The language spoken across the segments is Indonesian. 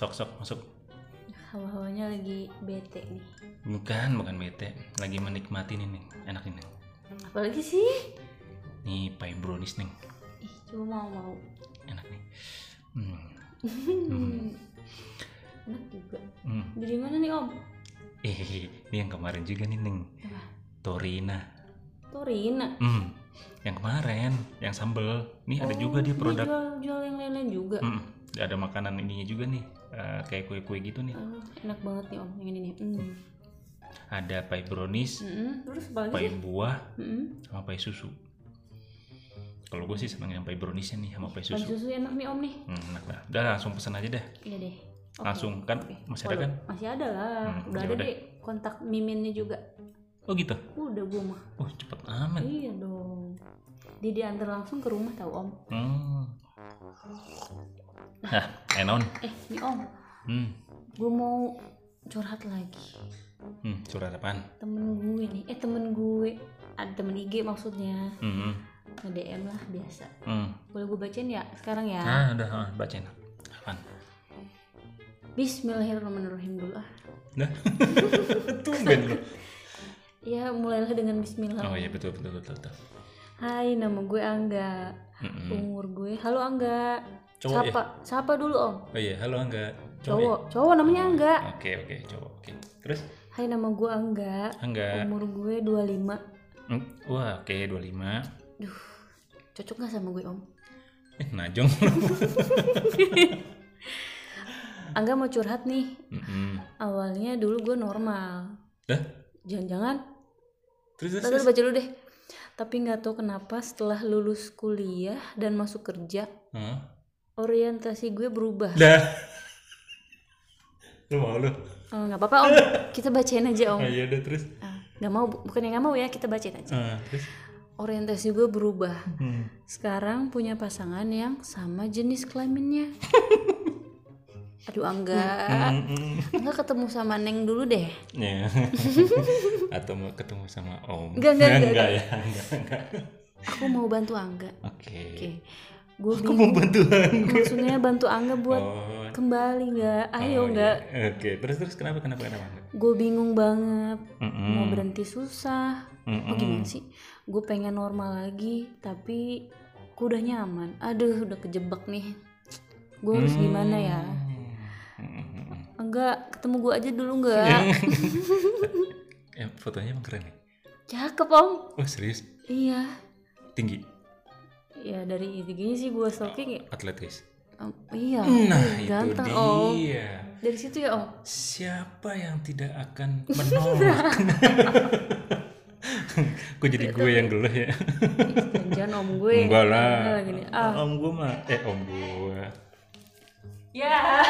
sok sok masuk. Hawa-hawanya lagi bete nih. Bukan, bukan bete. Lagi menikmati nih, nih. Enak ini. Apalagi sih? Nih pie brownies nih. Ih, cuma mau mau. Enak nih. Hmm. Enak juga. hmm. Dari mana nih Om? Eh, ini yang kemarin juga nih, Ning. Apa? Torina. Torina. Hmm. Yang kemarin, yang sambel. Nih ada juga dia Oh, produk. Jual, jual yang lain-lain juga. Hmm. Ada makanan ininya juga nih. Eh, kayak kue-kue gitu nih. Ah, enak banget nih Om, yang ini nih. Hmm. Ada pie brownies, Mm-mm. Terus apa lagi pie sih? buah, Mm-mm. sama pie susu. Kalau gue sih seneng yang pie browniesnya nih sama Pan susu. susu enak nih Om nih. Hmm, enak dah. Udah langsung pesan aja deh. Iya deh. Oke. Langsung kan Oke. masih ada kan? Masih ada lah. Hmm, udah ya ada udah. deh kontak miminnya juga. Oh gitu. Udah gua mah. Oh cepet amat. Iya dong. Dia diantar langsung ke rumah tahu Om. Hmm. Hah, enon. Eh, nih Om, Hmm. gue mau curhat lagi. Hmm, surat apaan? Temen gue nih, eh temen gue, ada temen IG maksudnya, Hmm. nge-DM lah biasa. Hmm. Boleh gue bacain ya sekarang ya? Ah, udah, ah, bacain. Apaan? Bismillahirrahmanirrahim dulu ah. Udah. Tumben lu. Ya mulailah dengan Bismillah. Oh iya betul betul betul. betul. Hai, nama gue Angga. Mm-mm. Umur gue, halo Angga. Cowok ya? Sapa, sapa dulu Om. Oh iya, halo Angga. Cowok. ya? Cowok, cowok namanya Angga. Oke oke cowok. Oke. Terus Hai, nama gue Angga. Angga. Umur gue 25. Hmm, Wah, oke 25. Duh, cocok gak sama gue Om? Eh, najong. Angga mau curhat nih. Mm-mm. Awalnya dulu gue normal. Dah? Jangan-jangan, Terus terus. Terus. baca dulu deh. Tapi nggak tahu kenapa setelah lulus kuliah dan masuk kerja, Hah? Orientasi gue berubah. Dah. Lu mau lu? Oh, nggak apa-apa om, kita bacain aja om. Ah, iya udah terus. Ah, Nggak mau, bukan yang nggak mau ya, kita bacain aja. Terus. Orientasi gue berubah. Hmm. Sekarang punya pasangan yang sama jenis kelaminnya. Aduh Angga, Mm-mm. Angga ketemu sama Neng dulu deh. Ya. Atau mau ketemu sama Om. Enggak, enggak, enggak, enggak ya. Enggak, enggak. Aku mau bantu Angga. Oke. Oke, gue Aku mau bantuan. maksudnya bantu Angga buat Oh. kembali nggak? Ayo oh, nggak? iya. Oke, terus terus kenapa kenapa kenapa? Gue bingung banget. Mm-mm. mau berhenti susah Mm-mm. oh gimana sih gue pengen normal lagi tapi gue udah nyaman aduh udah kejebak nih gue harus gimana ya enggak ketemu gue aja dulu enggak Ya, fotonya emang keren nih. cakep om Oh serius? iya Tinggi, ya dari IG sih gue stalking ya atletis. Om, iya Nah Ih, itu ganteng dia. om dari situ ya om Siapa yang tidak akan menolak? Kok jadi gue yang geluh ya? jangan om gue Enggak lah. Nih. ah Om gue mah, eh om gue. ya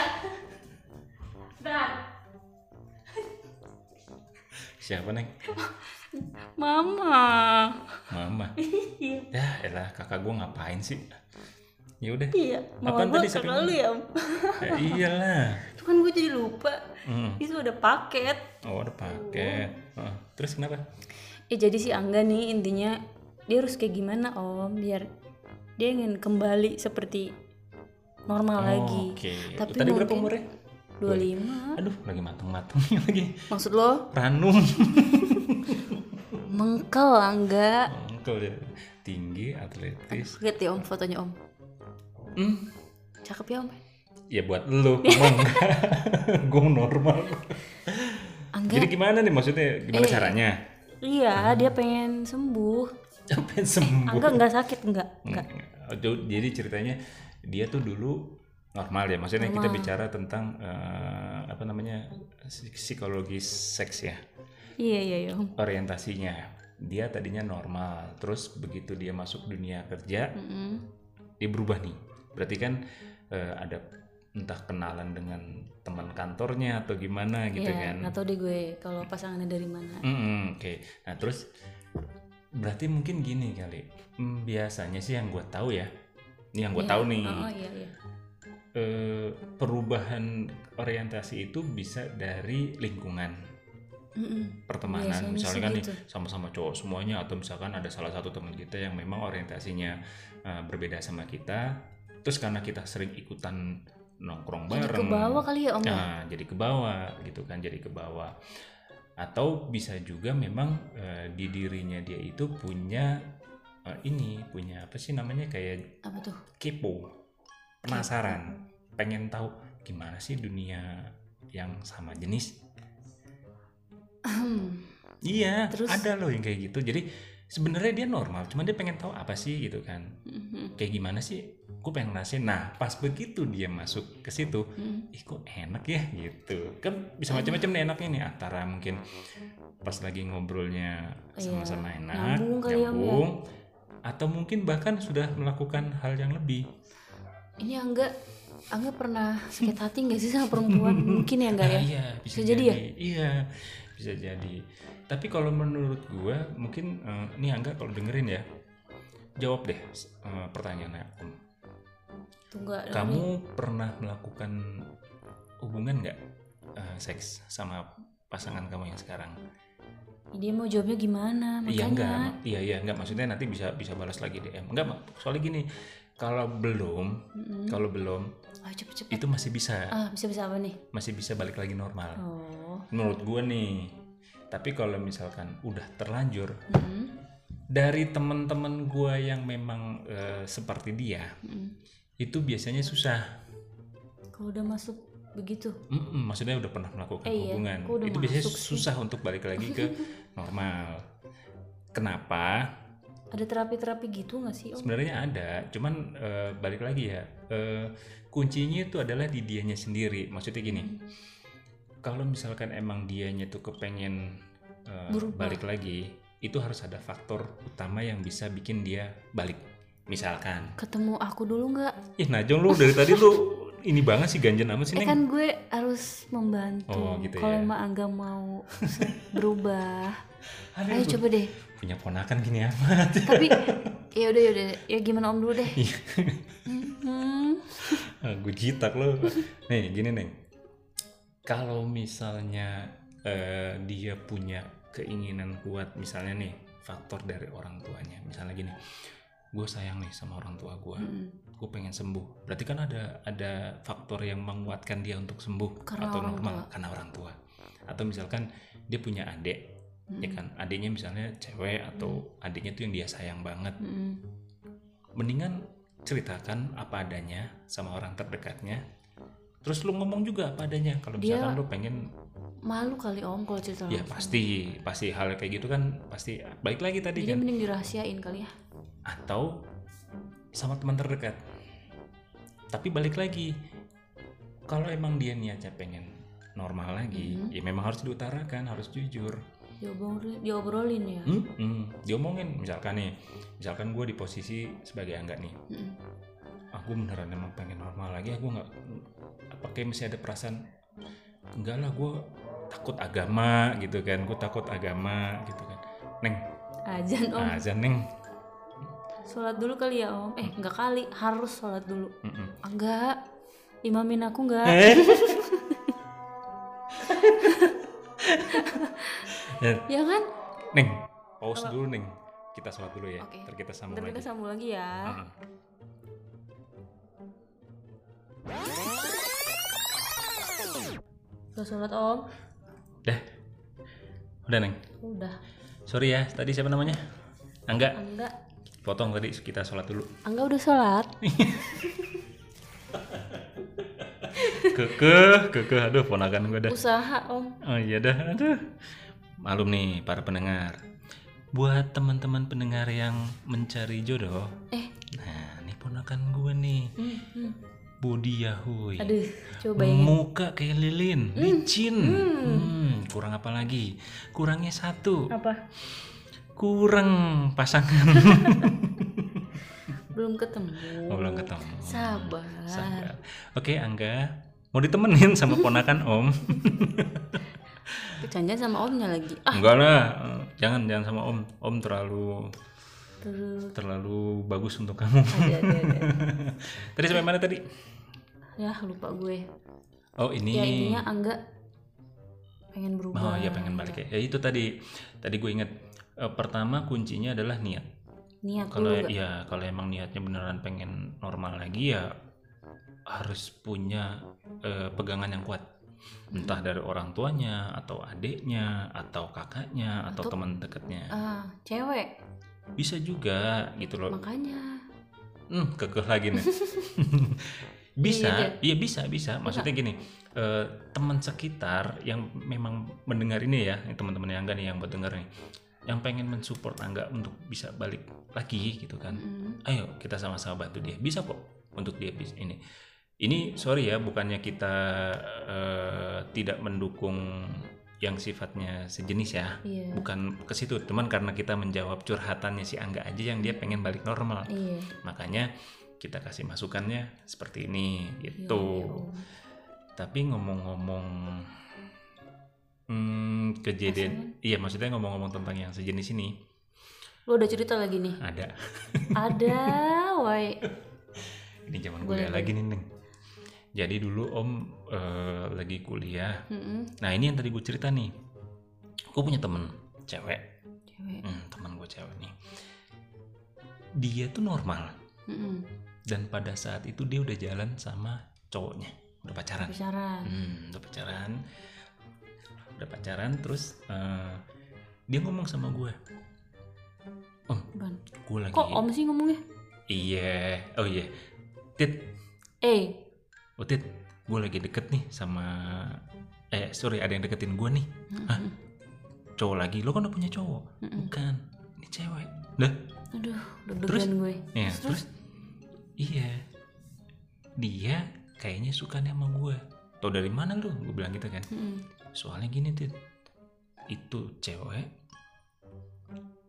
Dah. Siapa neng? mama elah kakak gue ngapain sih? Ya udah. iya mama gue tadi samping lu ya om Ya, iyalah. Itu kan gue jadi lupa. Hmm. Itu ada paket. Oh, ada paket. Oh, terus kenapa? Ya jadi si Angga nih intinya dia harus kayak gimana om biar dia ingin kembali seperti normal lagi. Oke. Tapi Tadi berapa umurnya? 25. Aduh, lagi mateng-matengnya lagi. Maksud lo Ranum. mengkel Angga. Engkel ya. Tinggi, atletis. Lihat ya om fotonya om. Hmm. Cakep ya om. Ya buat lu, emang gue normal. Angga. Jadi gimana nih maksudnya? Gimana Eh. caranya? Iya dia pengen sembuh. Sampai sembuh. Angga nggak sakit. Hmm. Oh, Jadi ceritanya dia tuh dulu normal ya. Maksudnya kita bicara tentang eh, apa namanya psik- psikologi seks ya. Iya iya iya. Orientasinya dia tadinya normal. Terus begitu dia masuk dunia kerja, Mm-mm. dia berubah nih. Berarti kan eh, ada entah kenalan dengan teman kantornya atau gimana gitu Iya, kan. tahu deh gue kalau pasangannya dari mana. Mm-mm, Oke, nah terus berarti mungkin gini kali. Hmm, biasanya sih yang gue tahu ya, ini yang gue Iya. tahu nih, Oh, oh, iya iya. eh, perubahan orientasi itu bisa dari lingkungan. Mm-mm. pertemanan Biasanya misalnya kan nih gitu. sama-sama cowok semuanya atau misalkan ada salah satu teman kita yang memang orientasinya uh, berbeda sama kita terus karena kita sering ikutan nongkrong Jadi bareng ke bawah kali ya om ya? nah jadi ke bawah gitu kan jadi ke bawah atau bisa juga memang uh, di dirinya dia itu punya uh, ini punya apa sih namanya kayak Apa tuh? kepo penasaran pengen tahu gimana sih dunia yang sama jenis Iya, Terus? ada loh yang kayak gitu. Jadi sebenarnya dia normal, cuman dia pengen tahu apa sih gitu kan. Mhm. Kayak gimana sih? Gue pengen ngerasain. Nah, pas begitu dia masuk ke situ, Mhm. ih kok enak ya gitu. Kan bisa macam-macam nih enaknya nih antara mungkin pas lagi ngobrolnya sama-sama Iya, enak, nyambung kali ya, ya. nyambung, atau mungkin bahkan sudah melakukan hal yang lebih. Ini Angga, Angga pernah sakit hati nggak sih sama perempuan? Mungkin ya enggak ya? Ah, iya, bisa, Bisa jadi ya? Iya, bisa jadi. Tapi kalau menurut gua mungkin eh, ini Angga kalau dengerin ya, jawab deh eh, pertanyaannya Om. Tunggu, nih. Kamu pernah melakukan hubungan nggak eh, seks sama pasangan kamu yang sekarang? dia mau jawabnya gimana? Iya Makanya. enggak, iya iya enggak maksudnya nanti bisa bisa balas lagi DM. Enggak, soalnya gini, kalau belum, Mm-mm. kalau belum Ah, cepet-cepet. itu masih bisa, Ah, bisa-bisa apa nih? masih bisa balik lagi normal. Oh. Menurut gua nih. Tapi kalau misalkan udah terlanjur Mm-mm. dari temen-temen gua yang memang eh, seperti dia, Mm-mm. itu biasanya susah. Kalau udah masuk begitu. Mm-mm, maksudnya udah pernah melakukan Eh, iya. hubungan. Udah Itu biasanya sih? susah untuk balik lagi ke normal. Kenapa? Ada terapi-terapi gitu nggak sih om? Sebenarnya ada, cuman eh, balik lagi ya. eh, kuncinya itu adalah di dianya sendiri. Maksudnya gini, kalau misalkan emang dianya tuh kepengen Berubah. balik lagi, itu harus ada faktor utama yang bisa bikin dia balik. Misalkan, Ketemu aku dulu nggak? ih Najong lu dari tadi lu ini banget sih ganjen amat sih Eh kan gue harus membantu. Oh, gitu Kalau ya. emang Angga mau berubah, Aduh, ayo coba deh. Punya ponakan gini amat. Tapi ya udah ya udah ya gimana om dulu deh. Iya. Mhm. Ah, gue jitak lo. Nih gini neng. Kalau misalnya eh, dia punya keinginan kuat, misalnya nih faktor dari orang tuanya, misalnya gini, gue sayang nih sama orang tua gue, Mm. gue pengen sembuh. Berarti kan ada ada faktor yang menguatkan dia untuk sembuh Karena atau normal karena orang tua. Atau misalkan dia punya adik, ya Mm. kan, adiknya misalnya cewek atau adiknya tuh yang dia sayang banget. Mm-mm. mendingan ceritakan apa adanya sama orang terdekatnya terus lu ngomong juga apa adanya kalau Dia- misalkan lu pengen Malu kali om kalau cerita ya pasti pasti hal kayak gitu kan pasti baik lagi tadi Jadi kan mending dirahasiain kali ya. atau sama teman terdekat tapi balik lagi kalau emang dia niatnya pengen normal lagi Mhm. ya memang harus diutarakan harus jujur Diobrolin, diobrolin ya. Hmm, hmm, diomongin misalkan nih misalkan gue di posisi sebagai angga nih Mm-mm. aku beneran emang pengen normal lagi aku nggak apa kayak masih ada perasaan enggak lah gue takut agama gitu kan gue takut agama gitu kan neng Ajan om. azan neng Sholat dulu kali ya om. Eh enggak kali, harus sholat dulu. Mm-mm. Enggak. Imamin aku enggak. eh Ya kan? neng pause dulu neng kita sholat dulu ya Oke. ntar kita sambung Ntar kita lagi sambung lagi ya. Mm-mm. Udah sholat om? dah udah neng Udah. sorry ya tadi siapa namanya angga Angga, potong tadi kita sholat dulu Angga udah sholat. kekeh kekeh aduh ponakan gue dah Usaha om. Oh iya dah, aduh. Malum nih para pendengar. Buat teman-teman pendengar yang mencari jodoh, Eh, nah ini ponakan gue nih, hmm, hmm. body yahui. aduh, coba bayangin. Muka kayak lilin, licin. Hmm, kurang apa lagi? Kurangnya satu, Apa? kurang pasangan. Belum ketemu. Oh, belum ketemu. Sabar. Sabar. Oke, Angga, mau ditemenin sama ponakan Om? Jangan sama omnya lagi. Ah, Enggak lah, jangan jangan sama Om. Om terlalu terus terlalu bagus untuk kamu. ada ada ada. tadi sampai mana tadi? Ya lupa gue. Oh ini. Ya intinya Angga pengen berubah Oh ya pengen balik ya. Ya itu tadi tadi gue inget eh, pertama kuncinya adalah niat. niat Kalau ya kalau emang niatnya beneran pengen normal lagi ya harus punya eh, pegangan yang kuat. Entah dari orang tuanya atau adiknya atau kakaknya atau, Atau- teman dekatnya. ah cewek Bisa juga gitu loh. makanya Hmm, kekeh lagi nih. Iya, bisa, iya bisa, bisa. Maksudnya gini, eh, teman sekitar yang memang mendengar ini ya, teman-teman yang enggak nih yang buat denger nih, yang pengen mensupport Angga untuk bisa balik lagi gitu kan. Mm-mm. Ayo kita sama-sama bantu dia. Bisa kok untuk dia ini. Ini sorry ya, bukannya kita eh, tidak mendukung yang sifatnya sejenis ya. iya. Bukan ke situ, cuman karena kita menjawab curhatannya si Angga aja yang dia pengen balik normal. Iya. Makanya kita kasih masukannya seperti ini Iya, gitu iya, Om. tapi ngomong-ngomong hmm, kejadian iya maksudnya ngomong-ngomong tentang yang sejenis ini. Lu ada cerita lagi nih? Ada. Ada woi. Ini zaman kuliah lagi nih neng jadi dulu om eh, lagi kuliah. Mm-mm. nah ini yang tadi gue cerita nih. Gue punya temen cewek. Cewek. Hmm, teman gue cewek nih. Dia tuh normal. Mm-mm. dan pada saat itu dia udah jalan sama cowoknya. Udah pacaran. Pacaran. Hmm, udah pacaran, udah pacaran, terus eh, dia ngomong sama gue, Om, gue lagi, kok om sih ngomongnya? Iya, oh iya, Tit, eh oh Tit, gue lagi deket nih sama, eh sorry ada yang deketin gue nih, Hah? Mm-mm. cowok lagi, lo kan udah punya cowok, Mm-mm. bukan, ini cewek, dah, aduh Terus? gue. Ya, terus, iya, dia kayaknya suka nih sama gue, tau dari mana lu, gue bilang gitu kan, Mm-mm. soalnya gini tit. Itu cewek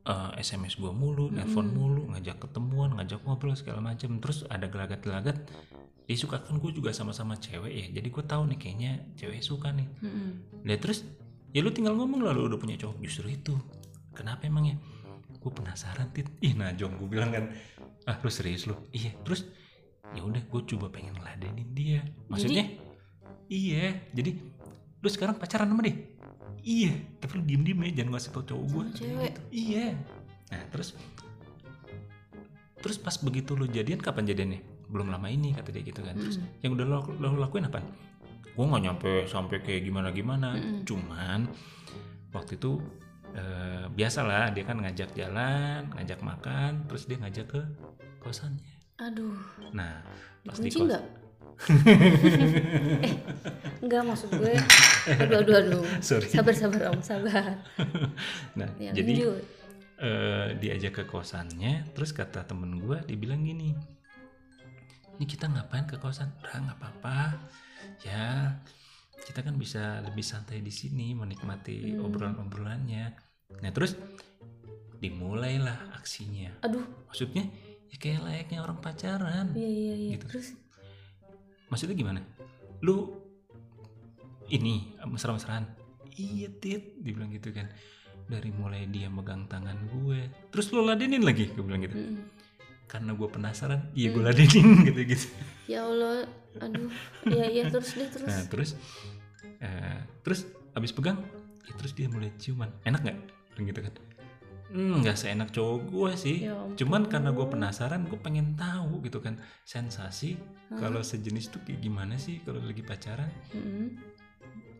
eh, SMS gua mulu, nelpon mulu, ngajak ketemuan, ngajak ngobrol segala macam. Terus ada gelagat-gelagat. Dia suka kan gue juga sama-sama cewek ya. Jadi gue tahu nih kayaknya cewek suka nih. Mm-mm. Lihat terus ya lu tinggal ngomong lah lu udah punya cowok. Justru itu. Kenapa emangnya? Gue penasaran tit. Ih najong gue bilang kan. Ah lu serius lu? Iya. Terus ya udah gue coba pengen ngeladenin dia. Maksudnya? Iya. Jadi lu sekarang pacaran sama dia? Iya. Tapi lu diem diem ya jangan ngasih tau cowok gue. Cewek. Iya. Nah terus terus pas begitu lu jadian kapan jadiannya? Belum lama ini kata dia gitu kan. Terus Mm-mm. yang udah lo, lo lakuin apa? Gue nggak nyampe sampai kayak gimana gimana. Mm-mm. Cuman waktu itu eh, biasalah dia kan ngajak jalan, ngajak makan, terus dia ngajak ke kosannya. aduh Nah pas di kos, nggak eh enggak maksud gue aduh aduh aduh sorry. sabar sabar om sabar Nah ya, jadi lanjut. eh, diajak ke kosannya, terus kata temen gue, dibilang gini, ini kita ngapain ke kosan? Udah nggak apa-apa, ya kita kan bisa lebih santai di sini menikmati Hmm. obrolan-obrolannya. Nah terus dimulailah aksinya. aduh Maksudnya ya kayak layaknya orang pacaran. iya iya iya Gitu. terus Maksudnya gimana? Lu ini mesra-mesraan? Iya tit, dibilang gitu kan. Dari mulai dia megang tangan gue, terus lu ladenin lagi, gue bilang gitu. mm-mm. Karena gue penasaran, iya gue Hmm. ladenin gitu-gitu. ya allah aduh iya iya terus deh terus Nah terus, eh, terus abis pegang, ya terus dia mulai ciuman. Enak nggak? Bilang gitu kan. Hmm, nggak seenak cowok gue sih. Ya ampun. Cuman karena gue penasaran, gue pengen tahu gitu kan sensasi Hah? kalau sejenis tuh kayak gimana sih kalau lagi pacaran. Mm-mm.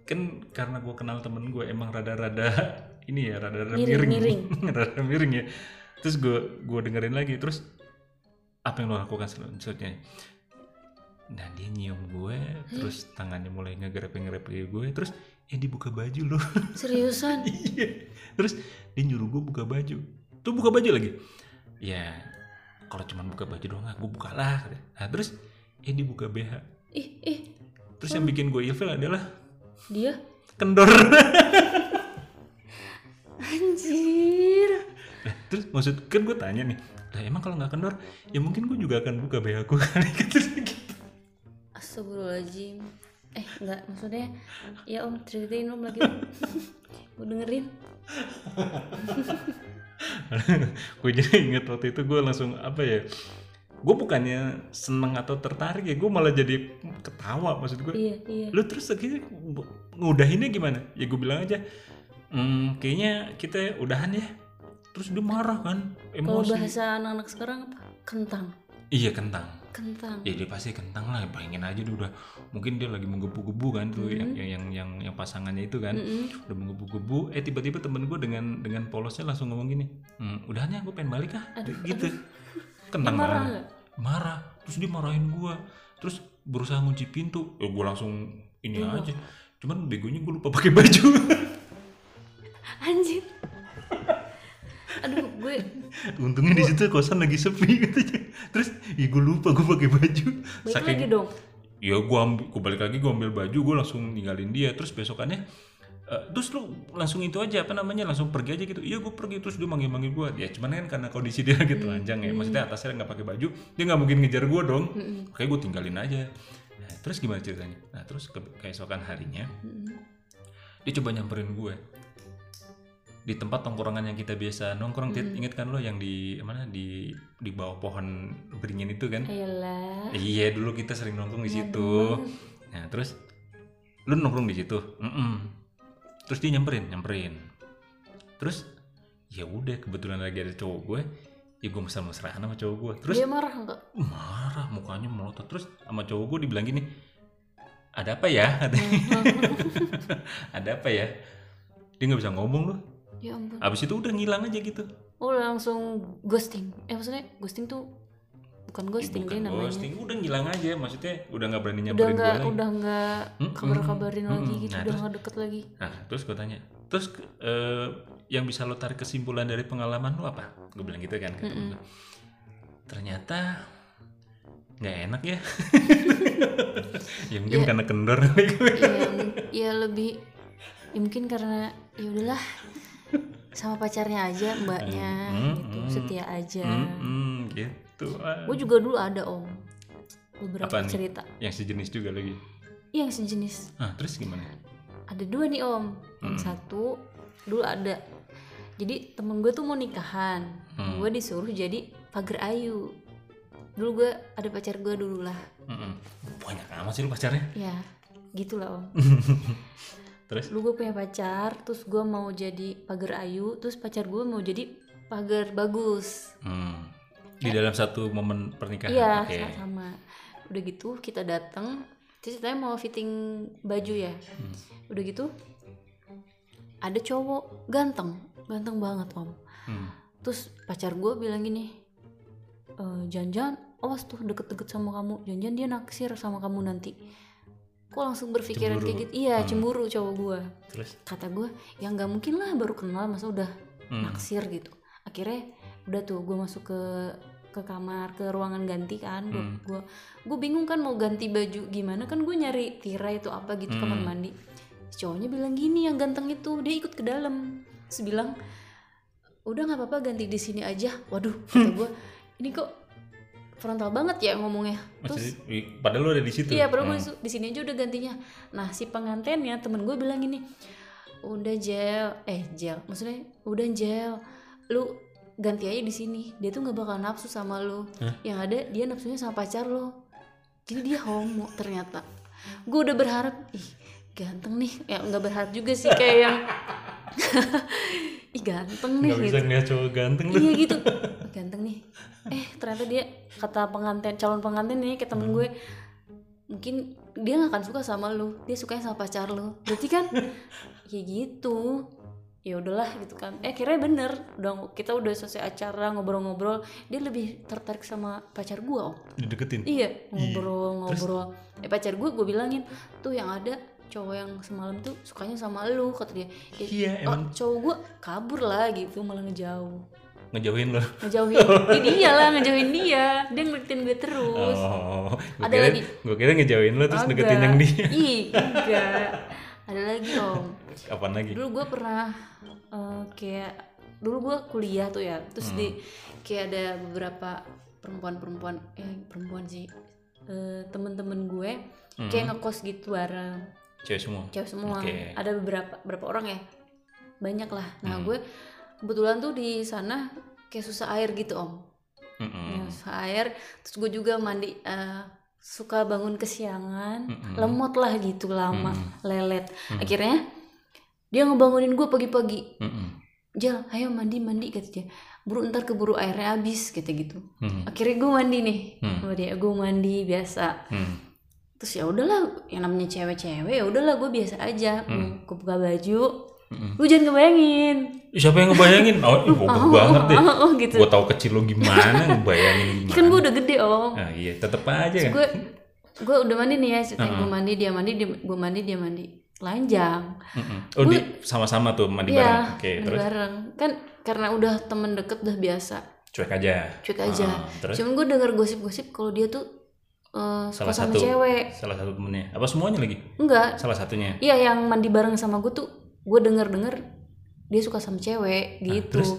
kan karena gue kenal temen gue emang rada-rada ini ya rada-rada Miring, miring, miring. rada miring ya terus gue gue dengerin lagi terus apa yang lo lakukan selanjutnya nah dia nyium gue terus tangannya mulai ngegrep ngegrep gue terus ya dibuka baju loh. Seriusan? Iya. Terus dia nyuruh gue buka baju. Tuh buka baju lagi? Ya kalau cuman buka baju doang gue buka lah nah terus ya dibuka BH ih ih. Terus yang bikin gue ilfil adalah dia? kendor. Anjir. Nah, terus maksud kan gue tanya nih, lah emang kalau nggak kendor, ya mungkin gue juga akan buka BH aku kali gitu. Astagfirullahaladzim Eh enggak maksudnya Ya om ceritain om lagi. Gue dengerin? Gue jadi inget waktu itu gue langsung apa ya, gue bukannya seneng atau tertarik ya gue malah jadi ketawa maksud gue iya iya. Lu terus akhirnya ngudahinnya gimana? Ya gue bilang aja "Hmm, kayaknya kita udahan ya. Terus dia marah kan kalau emosi. bahasa anak-anak sekarang apa? Kentang. Iya kentang kentang. Ya dia pasti kentang lah bayangin aja dia udah mungkin dia lagi menggebu-gebu kan tuh yang, yang yang yang yang pasangannya itu kan. Mm-mm. udah menggebu-gebu eh tiba-tiba temen gue dengan dengan polosnya langsung ngomong gini hmm, udahan ya gue pengen balik ah. Gitu. Kentang Dia marah banget marah. Terus dia marahin gue terus berusaha ngunci pintu. Ya gue langsung ini aja. Cuman begonya gue lupa pakai baju. Anjir aduh gue untungnya di situ kosan lagi sepi katanya terus ya gue lupa gue pakai baju. Balik lagi dong. Ya gue ambil gue balik lagi gue ambil baju gue langsung ninggalin dia. Terus besokannya eh, terus lu langsung itu aja apa namanya langsung pergi aja gitu. Iya gue pergi terus dia manggil manggil gue ya cuman kan karena kondisi dia lagi telanjang ya. Maksudnya atasnya nggak pakai baju dia nggak mungkin ngejar gue dong. Kayak gue tinggalin aja. Nah, terus gimana ceritanya? Nah terus ke keesokan harinya dia coba nyamperin gue di tempat tongkrongan yang kita biasa nongkrong Tit. inget kan lo yang di mana di di bawah pohon beringin itu kan ayolah Iya dulu kita sering nongkrong di situ. Nah terus lu nongkrong di situ. Mm-mm. Terus dia nyamperin, nyamperin. Terus ya udah kebetulan lagi ada cowok gue, ya gue mesra-mesraan sama cowok gue. Terus dia marah nggak marah mukanya melotot. Terus sama cowok gue dibilang gini, ada apa ya? Katanya. ada apa ya? Dia nggak bisa ngomong loh. Ya ampun Abis itu udah ngilang aja gitu. oh langsung ghosting eh maksudnya ghosting tuh bukan ghosting Bukan dia namanya ghosting, udah ngilang aja. Maksudnya udah nggak berani udah nyamperin gue nggak lagi. udah nggak Mm-mm. kabar kabarin lagi Mm-mm. gitu Nah, udah nggak deket lagi Nah, terus gue tanya, terus eh, yang bisa lo tarik kesimpulan dari pengalaman lo apa? Gue bilang gitu kan ke temen gue. Ternyata nggak enak ya. ya mungkin Ya. karena kendor ya, ya lebih ya mungkin karena ya udahlah sama pacarnya aja mbaknya Hmm, gitu hmm. setia aja Hmm, gitu. Ah. gue juga dulu ada om beberapa Apa nih? cerita Yang sejenis juga lagi. Iya, yang sejenis Ah, terus gimana? ada dua nih om yang Hmm. satu dulu ada jadi temen gue tuh mau nikahan Hmm. gue disuruh jadi pagar ayu dulu gue ada pacar gue dulu lah Mm-mm. Banyak amat sih lu pacarnya. ya gitulah om Terus? dulu gue punya pacar terus gue mau jadi pagar ayu terus pacar gue mau jadi pagar bagus Hmm. Di dalam satu momen pernikahan. iya sa- sama udah gitu kita datang terus ceritanya mau fitting baju ya Hmm. udah gitu ada cowok ganteng ganteng banget om Hmm. terus pacar gue bilang gini e, jangan-jangan awas tuh deket-deket sama kamu jangan-jangan dia naksir sama kamu nanti kok langsung berpikiran Cemburu. kayak gitu iya Hmm. cemburu cowok gue Terus? kata gue ya nggak mungkin lah baru kenal masa udah Hmm. naksir gitu akhirnya udah tuh gue masuk ke ke kamar ke ruangan ganti kan gue Hmm. gue gue bingung kan mau ganti baju gimana kan gue nyari tirai itu apa gitu kamar Hmm. mandi Si cowoknya bilang gini yang ganteng itu dia ikut ke dalam terus bilang udah nggak apa-apa ganti di sini aja waduh kata gue ini kok frontal banget ya ngomongnya terus Maksudnya, i- padahal lu ada di situ. Iya, padahal Hmm. gue di sini aja udah gantinya. Nah, si pengantennya temen gue bilang gini, udah gel, eh gel, maksudnya udah gel, lu ganti aja di sini. Dia tuh nggak bakal nafsu sama lu. Hah? Yang ada dia nafsunya sama pacar lo. Jadi dia homo ternyata. Gue udah berharap, ih ganteng nih. Ya nggak berharap juga sih kayak yang, ih ganteng nih. Nggak bisa gitu. ngeliat cowok ganteng. Iya gitu, ganteng nih. Eh ternyata dia kata pengantin calon pengantin nih kayak temen gue mungkin dia nggak akan suka sama lu, dia sukanya sama pacar lu. Berarti kan kayak gitu. Ya udahlah gitu kan. Eh kira bener, udah kita udah selesai acara ngobrol-ngobrol, dia lebih tertarik sama pacar gue om. Dideketin. Iya ngobrol-ngobrol. Eh pacar gue gue bilangin tuh yang ada cowok yang semalam tuh sukanya sama lu kata dia. Ya, Iya, oh, emang. cowok gue kabur lah gitu malah ngejauh. Ngejauhin lo. ngejauhin. Ya dia lah ngejauhin dia. Dia ngeliatin gue terus. Oh, gue Ada kira, lagi. gue kira ngejauhin lo terus deketin yang dia. ih enggak. Ada lagi om. Kapan lagi? dulu gue pernah eh, kayak dulu gue kuliah tuh ya. Terus di kayak ada beberapa perempuan-perempuan eh perempuan sih. Eh, temen-temen gue kayak ngekos gitu bareng Cewek semua. cewek semua Oke. ada beberapa berapa orang ya banyak lah nah gue kebetulan tuh di sana kayak susah air gitu om Mm-mm. Mm-mm. Nggak usah air terus gue juga mandi eh, suka bangun kesiangan Mm-mm. lemot lah gitu lama Mm-mm. lelet akhirnya dia ngebangunin gue pagi-pagi Mm-mm. Jal ayo mandi mandi kata dia buru ntar keburu airnya habis kata gitu Mm. akhirnya gue mandi nih Hmm. sama dia gue mandi biasa Mm. Terus ya udahlah yang namanya cewek-cewek ya udahlah gue biasa aja Hmm. gue buka baju Mm-mm. lu jangan kebayangin Ih, Siapa yang ngebayangin? Oh, ih, goblok banget deh. oh, oh, gitu Gue tau kecil lo gimana ngebayangin gimana. kan gue udah gede om Nah, iya, tetep aja kan. gue gue udah mandi nih ya ceritanya Uh-uh. gue mandi dia mandi dia gue mandi dia mandi telanjang Mm-mm. Oh, di, sama-sama tuh mandi bareng. Iya, Oke, mandi terus bareng kan karena udah temen deket udah biasa cuek aja. cuek aja Ah, terus cuman gue denger gosip-gosip kalau dia tuh suka salah sama satu cewek salah satu temennya. Apa semuanya lagi? enggak Salah satunya. iya yang mandi bareng sama gue tuh gue denger denger dia suka sama cewek gitu terus?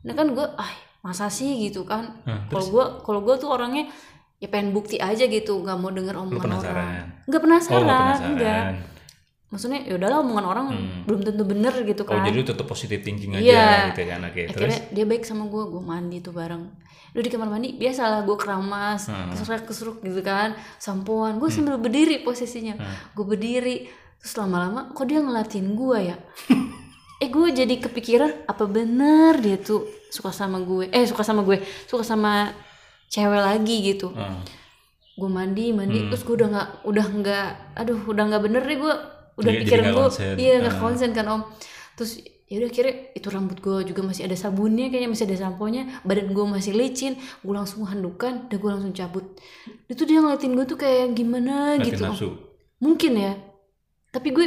nah kan gue ah masa sih gitu kan Nah, kalau terus gue kalau gue tuh orangnya ya pengen bukti aja gitu nggak mau denger lu omongan penasaran? orang nggak Oh, penasaran, nggak penasaran. enggak maksudnya ya udahlah omongan orang Hmm. belum tentu bener gitu Oh, kan jadi lu tetap positive thinking aja Iya. gitu kan. Oke, terus akhirnya dia baik sama gue gue mandi tuh bareng lu di kamar mandi biasalah gue keramas Hmm. keseruk keseruk gitu kan sampoan gue sambil berdiri posisinya Hmm. gue berdiri terus lama-lama kok dia ngelatin gue ya eh gue jadi kepikiran apa bener dia tuh suka sama gue eh suka sama gue suka sama cewek lagi gitu Hmm. gue mandi mandi Hmm. terus gue udah nggak udah nggak aduh udah nggak bener deh gue udah Jadi- pikiran gue iya nggak Ah. konsen kan om terus ya udah akhirnya itu rambut gue juga masih ada sabunnya kayaknya masih ada samponya badan gue masih licin gue langsung handukan dan gue langsung cabut. Itu dia ngeliatin gue tuh kayak gimana gitu. nafsu. mungkin ya. Tapi gue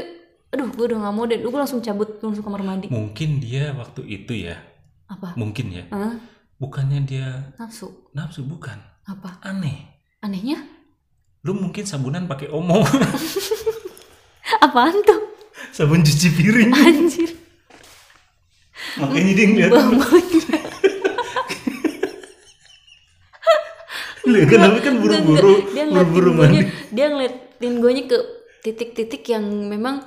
aduh gue udah nggak mau deh gue langsung cabut gue langsung kamar mandi. Mungkin dia waktu itu ya, apa? Mungkin ya. Hah? Bukannya dia nafsu? Nafsu bukan. apa? Aneh. anehnya? Lu mungkin sabunan pakai omo, apaan tuh? Sabun cuci piring. anjir Makanya dia ngeliat baunya lu kan tapi kan buru-buru, buru-buru mandi. dia ngeliatin guanya ke titik-titik yang memang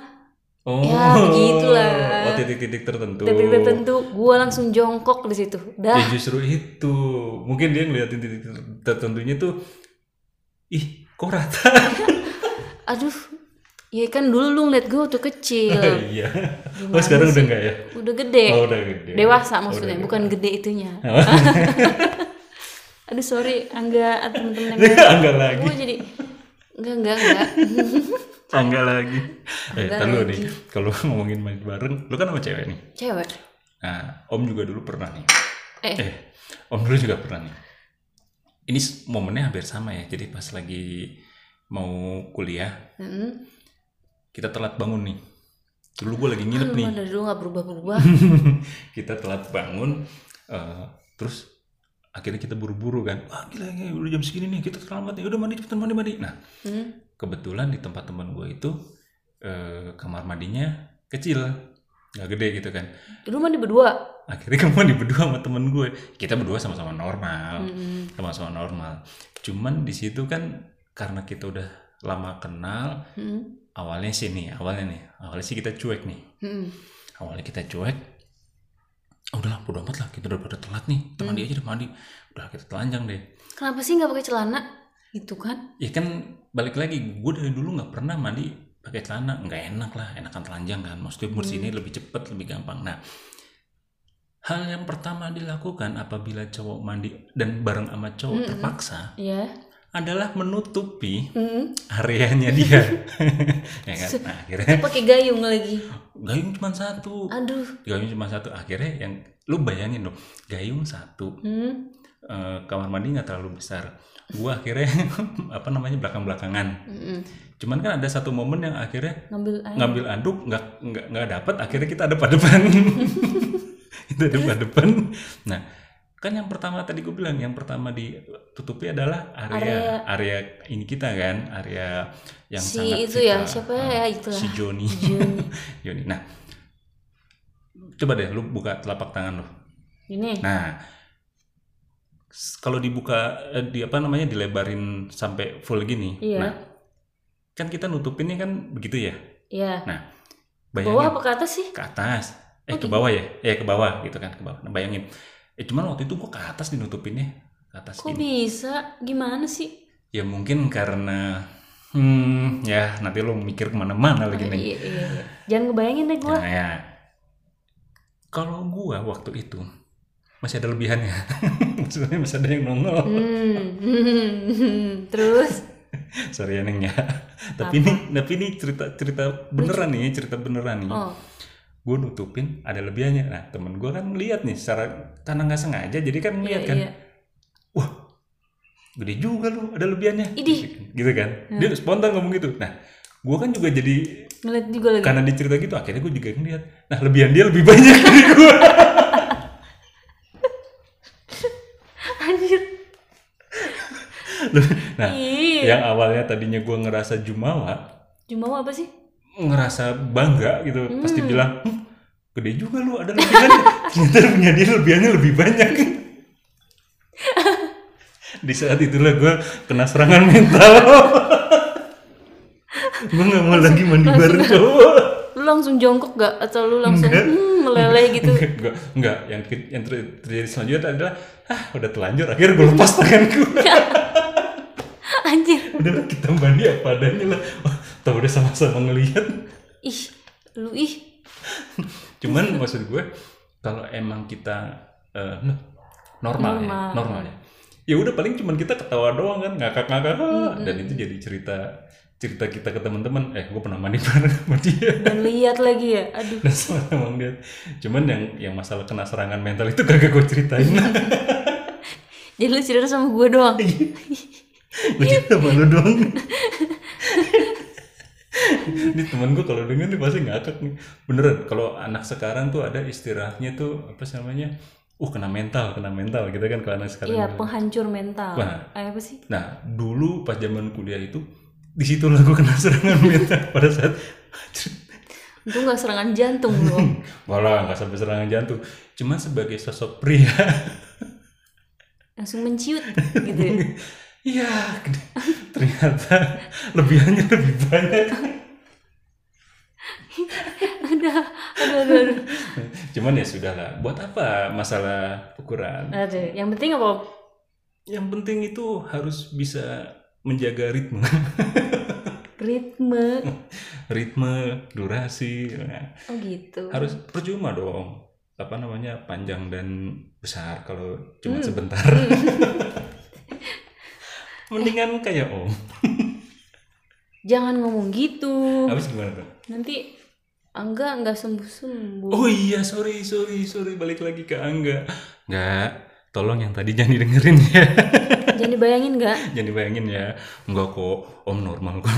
Oh, Ya, begitulah. Oh, titik-titik tertentu. titik tertentu gue langsung jongkok di situ Ya dah justru itu. Mungkin dia ngeliatin titik tertentunya tuh, ih kok rata? aduh ya kan dulu lu ngeliat gue waktu kecil iya. Oh Gimana sekarang udah sih? enggak ya? udah gede Oh udah gede. dewasa Oh, maksudnya udah bukan gede itunya gede. aduh sorry angga atau temen-temen enggak lagi. gue jadi enggak enggak enggak Enggak lagi. Eh, lu nih. Kalau ngomongin main bareng, lu kan sama cewek nih. cewek Nah, Om juga dulu pernah nih. eh, Eh, Om dulu juga pernah nih. Ini momennya hampir sama ya. Jadi pas lagi mau kuliah, mm, kita telat bangun nih. Dulu gue lagi nginep lu nih. dari dulu nggak berubah-berubah kita telat bangun, eh, terus akhirnya kita buru-buru kan. Wah gila, gila udah jam segini nih, kita terlambat nih. Udah mandi cepetan mandi mandi. Nah, Hmm, kebetulan di tempat teman gue itu eh, kamar mandinya kecil, nggak gede gitu kan. lu mandi berdua Akhirnya kamu mandi berdua sama temen gue. Kita berdua sama-sama normal. Mm-mm. sama-sama normal. Cuman di situ kan karena kita udah lama kenal, Mm-mm. Awalnya sih nih, awalnya nih, awalnya sih kita cuek nih. Mm-mm. Awalnya kita cuek, "Ah, udahlah bodo amat lah, kita udah pada telat nih, kita mandi aja deh mandi. Udah kita telanjang deh. kenapa sih nggak pakai celana gitu kan Ya kan balik lagi, gue dari dulu nggak pernah mandi pakai celana, nggak enak lah, enakan telanjang kan. Maksudnya bersihnya lebih cepet, lebih gampang. Nah, hal yang pertama dilakukan apabila cowok mandi dan bareng sama cowok Mm-mm. terpaksa ya adalah menutupi Mm-mm. areanya dia. Ya kan? Nah, akhirnya pakai gayung lagi. Gayung cuma satu. Aduh. Gayung cuma satu. Akhirnya yang lu bayangin dong gayung satu. Hmm. eh, kamar mandi nggak terlalu besar. Gua akhirnya apa namanya belakang belakangan Mm-mm. cuman kan ada satu momen yang akhirnya ngambil air. ngambil anduk nggak nggak nggak dapat akhirnya kita ada depan. Itu ada depan. Nah kan yang pertama tadi gue bilang yang pertama ditutupi adalah area area, ini kita kan area yang Si sangat itu ya, vital. siapa Ah, ya, itulah. si Joni. Joni. Nah coba deh lu buka telapak tangan lu. Ini. Nah kalau dibuka eh, di apa namanya dilebarin sampai full gini Iya. nah kan kita nutupinnya kan begitu ya? Ya nah bawah bayangin. apa ke atas sih? Ke atas. Eh Oh, ke gitu. bawah ya? Eh ke bawah gitu kan ke bawah. Nah, bayangin eh cuman waktu itu gua ke atas dinutupinnya atas Kok ini. bisa? Gimana sih? Ya mungkin karena hmm ya nanti lo mikir ke mana-mana lagi nih. Iya, iya, iya. Jangan ngebayangin deh gue. Nah ya, kalau gua waktu itu masih ada lebihannya. Maksudnya masih ada yang nongol. Hmm, hmm, terus Sorry ya Neng ya. tapi ini tapi ini cerita cerita beneran nih, cerita beneran nih. oh Gue nutupin ada lebihannya. Nah temen gua kan lihat nih secara karena nggak sengaja jadi kan iya ngeliat kan. iya. Wah gede juga lu ada lebihannya. Idih. Gitu kan. Dia spontan ngomong gitu. Nah gua kan juga jadi Ngeliat juga lagi. karena dia cerita gitu akhirnya gue juga ngeliat. Nah lebihan dia lebih banyak dari gua. Anjir. Nah Iya. yang awalnya tadinya gua ngerasa jumawa Jumawa apa sih? Ngerasa bangga gitu pasti Hmm. bilang "Hmm, gede juga lu ada lebihan ternyata punya dia lebihannya lebih banyak di saat itulah gue kena serangan mental gue nggak mau lagi mandi bareng cowok Lu langsung jongkok gak? Atau lu langsung Enggak. hmm, meleleh gitu? enggak enggak yang yang ter- terjadi selanjutnya adalah ah udah telanjur akhirnya gue lepas tanganku Anjir. udah kita mandi apa adanya lah Wah, tau udah sama-sama ngelihat Ih, lu ih. Cuman maksud gue kalau emang kita eh, nah, normal, Normal. ya, normal ya. Ya udah paling cuman kita ketawa doang kan, ngakak-ngakak dan itu jadi cerita cerita kita ke teman-teman. Eh, gue pernah mandi bareng sama dia Dan lihat lagi ya. Aduh. dan sama dia. Cuman yang yang masalah kena serangan mental itu kagak gue ceritain. Jadi lu cerita sama gue doang. gue cerita sama lu doang. Ini temen gue kalau denger nih pasti ngakak nih. Beneran, kalau anak sekarang tuh ada istilahnya tuh apa sih namanya? Uh kena mental, kena mental gitu kan kalau anak sekarang. Iya, bilang. penghancur mental. Eh, apa sih? Nah, dulu pas zaman kuliah itu di situ gue kena serangan mental pada saat Itu gak serangan jantung lu. malah nggak sampai serangan jantung. Cuma sebagai sosok pria, Langsung menciut gitu ya. iya ternyata lebihannya lebih banyak. Aduh, aduh, aduh, aduh. Cuman ya sudah lah. Buat apa masalah ukuran? Aduh, yang penting apa? Yang penting itu harus bisa menjaga ritme, Ritme. ritme, durasi. Nah, Oh gitu. harus percuma dong. Apa namanya panjang dan besar kalau cuma Hmm. sebentar. Mendingan kayak om. Jangan ngomong gitu. Habis gimana tuh? Nanti Angga nggak sembuh-sembuh. Oh iya, sorry, sorry, sorry. Balik lagi ke Angga. Nggak, tolong yang tadi jangan didengerin ya. Jangan dibayangin nggak? jangan dibayangin ya. Enggak kok, om normal kok.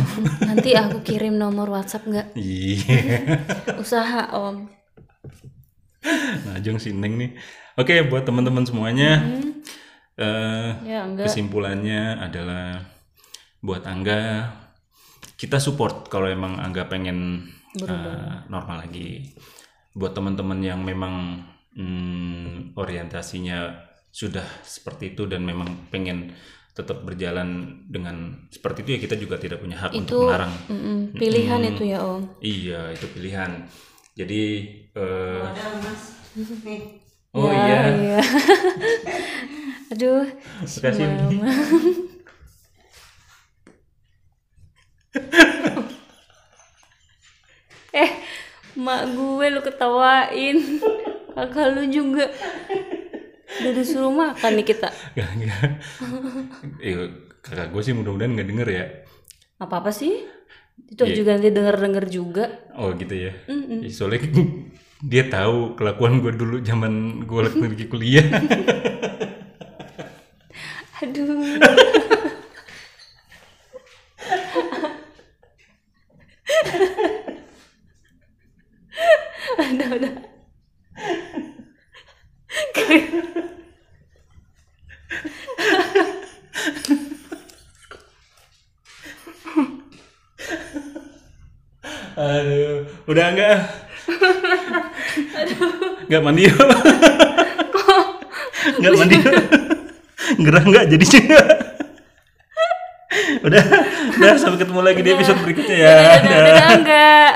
Nanti aku kirim nomor WhatsApp nggak? Iya. Usaha om. Najong Sineng nih. Oke, buat teman-teman semuanya, Hmm. Eh, Ya kesimpulannya adalah buat Angga, kita support kalau emang Angga pengen eh, normal lagi. Buat teman-teman yang memang hmm, orientasinya sudah seperti itu dan memang pengen tetap berjalan dengan seperti itu ya kita juga tidak punya hak untuk Itu melarang. mm-mm, pilihan Hmm. itu ya om. Iya, itu pilihan. Jadi eh, Ada mas. Nih. oh Ya, iya. iya. Aduh. si mama. eh, mak gue lu ketawain. Kakak lu juga. Udah disuruh makan nih kita. Gak, gak. Eh, kakak gue sih mudah-mudahan nggak denger ya. Apa-apa sih? Itu Iya. juga nanti denger-denger juga. Oh gitu ya. Mm-mm. Ih, Soalnya dia tahu kelakuan gue dulu zaman gue lagi kuliah. Aduh. udah, udah. Aduh, udah enggak? Enggak mandi yuk. Enggak mandi yuk. Gerah enggak jadi juga. udah, udah sampai ketemu lagi di episode berikutnya ya. Udah, udah, Dah. udah, enggak.